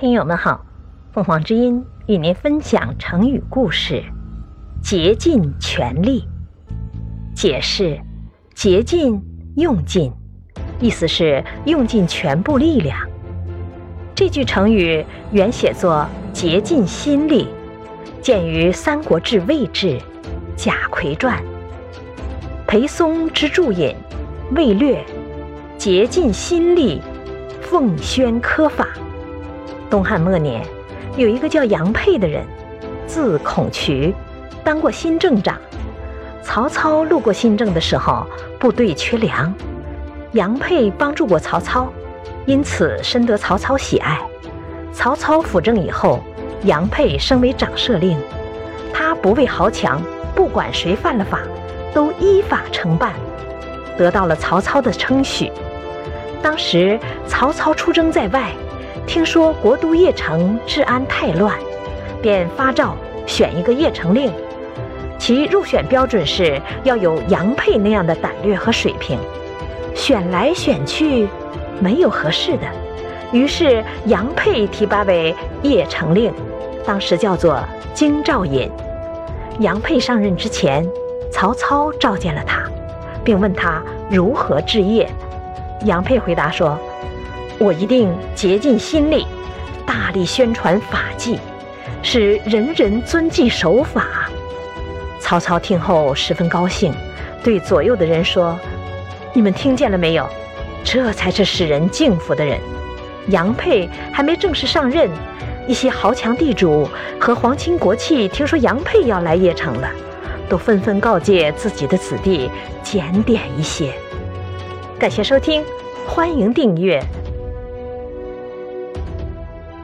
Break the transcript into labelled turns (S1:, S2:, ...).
S1: 听友们好，凤凰之音与您分享成语故事“竭尽全力”。解释：竭尽、用尽，意思是用尽全部力量。这句成语原写作“竭尽心力”，见于《三国志·魏志·贾逵传》。裴松之注引，魏略：“竭尽心力，奉宣科法。”东汉末年，有一个叫杨沛的人，字孔渠，当过新政长。曹操路过新政的时候，部队缺粮，杨沛帮助过曹操，因此深得曹操喜爱。曹操辅政以后，杨沛升为长社令，他不畏豪强，不管谁犯了法，都依法惩办，得到了曹操的称许。当时曹操出征在外。听说国都邺城治安太乱，便发诏选一个邺城令，其入选标准是要有杨沛那样的胆略和水平。选来选去，没有合适的，于是杨沛提拔为邺城令，当时叫做京兆尹。杨沛上任之前，曹操召见了他，并问他如何治邺。杨沛回答说。我一定竭尽心力，大力宣传法纪，使人人遵纪守法。曹操听后十分高兴，对左右的人说：“你们听见了没有？这才是使人敬服的人。”杨沛还没正式上任，一些豪强地主和皇亲国戚听说杨沛要来邺城了，都纷纷告诫自己的子弟检点一些。感谢收听，欢迎订阅。